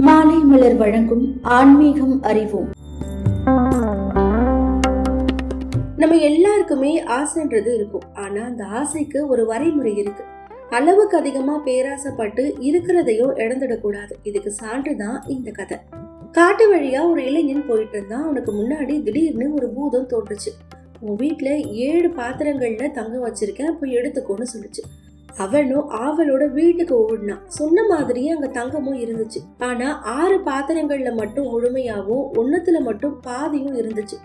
மாலை மலர் வழங்கும் ஆன்மீகம் அறிவோம். நம்ம எல்லாருக்குமே ஆசைன்றது இருக்கும். ஆனா அந்த ஆசைக்கு ஒரு வரைமுறை இருக்கு. அளவுக்கு அதிகமா பேராசைப்பட்டு இருக்கிறதையும் இழந்துடக்கூடாது. இதுக்கு சான்று தான் இந்த கதை. காட்டு வழியா ஒரு இளைஞன் போயிட்டு இருந்தான். அவனுக்கு முன்னாடி திடீர்னு ஒரு பூதம் தோன்றுச்சு. உன் வீட்டுல ஏழு பாத்திரங்கள்ல தங்க வச்சிருக்கேன். போய் எடுத்துக்கோன்னு சொல்லுச்சு. அவனும் ஆவலோட வீட்டுக்கு ஓடினான். சொன்ன மாதிரியே அங்க தங்கமும் இருந்துச்சு. ஆனா ஆறு பாத்திரங்கள்ல மட்டும் முழுமையாவும் ஒன்னத்துல மட்டும் பாதியும் இருந்துச்சு.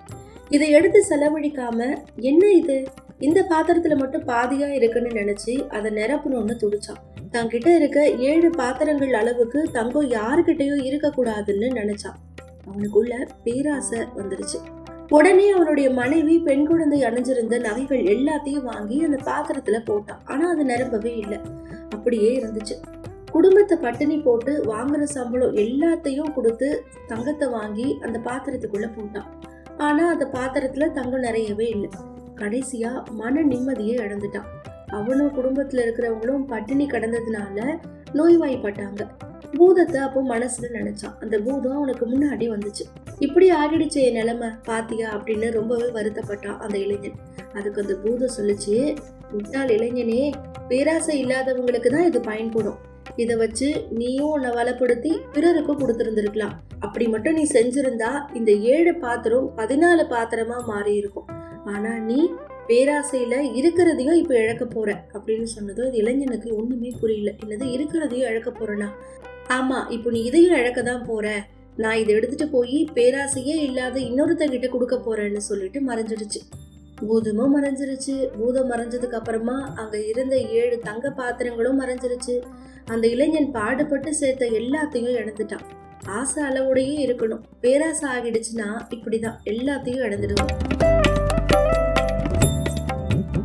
இதை எடுத்து செலவழிக்காம என்ன இது? இந்த பாத்திரத்துல மட்டும் பாதியா இருக்குன்னு நினைச்சு அதை நிரப்பணும்னு துடிச்சான். தன்கிட்ட இருக்க ஏழு பாத்திரங்கள் அளவுக்கு தங்கம் யாருக்கிட்டயும் இருக்க கூடாதுன்னு நினைச்சான். அவனுக்குள்ள பேராசை வந்துருச்சு. உடனே அவனுடைய மனைவி பெண் குழந்தை அணிஞ்சிருந்த நகைகள் எல்லாத்தையும் வாங்கி அந்த பாத்திரத்துல போட்டான் ஆனா அது நிரம்பவே இல்லை. அப்படியே இருந்துச்சு. குடும்பத்தை பட்டினி போட்டு வாங்குற சம்பளம் எல்லாத்தையும் கொடுத்து தங்கத்தை வாங்கி அந்த பாத்திரத்துக்குள்ள போட்டான் ஆனா அந்த பாத்திரத்துல தங்கம் நிறையவே இல்லை. கடைசியா மன நிம்மதியை இழந்துட்டான் அவனும் குடும்பத்துல இருக்கிறவங்களும் பட்டினி கடந்ததுனால நோய்வாய்ப்பட்டாங்க. பூதத்தை அப்போ மனசுல நினைச்சான் அந்த பூதம் அவனுக்கு முன்னாடி வந்துச்சு. இப்படி ஆகிடுச்சு என் நிலைமை பாத்தியா? அப்படின்னு ரொம்பவே வருத்தப்பட்டான் அந்த இளைஞன். அதுக்கு அந்த பூதம் சொல்லிச்சு முட்டாள் இளைஞனே பேராசை இல்லாதவங்களுக்கு தான் இது பயன்படும். இதை வச்சு நீயும் உன்னை வளப்படுத்தி பிறருக்கும் கொடுத்துருந்துருக்கலாம். அப்படி மட்டும் நீ செஞ்சிருந்தா இந்த ஏழு பாத்திரம் பதினாலு பாத்திரமா மாறி இருக்கும் ஆனா நீ பேராசையில இருக்கிறதையும் இப்ப இழக்க போற அப்படின்னு சொன்னதும் இது இளைஞனுக்கு ஒண்ணுமே புரியல. என்னது இருக்கிறதையும் இழக்க போறேனா? ஆமா இப்போ நீ இதையும் இழக்க தான் போற. நான் இதை எடுத்துட்டு போய் பேராசையே இல்லாத இன்னொருத்தங்கிட்ட கொடுக்க போறேன்னு சொல்லிட்டு மறைஞ்சிடுச்சு. பூதமும் மறைஞ்சிருச்சு. பூதம் மறைஞ்சதுக்கு அப்புறமா அங்க இருந்த ஏழு தங்க பாத்திரங்களும் மறைஞ்சிருச்சு. அந்த இளைஞன் பாடுபட்டு சேர்த்த எல்லாத்தையும் இழந்துட்டான். ஆசை அளவோடயே இருக்கணும். பேராசை ஆகிடுச்சுன்னா இப்படிதான். எல்லாத்தையும் இழந்துடுவோம்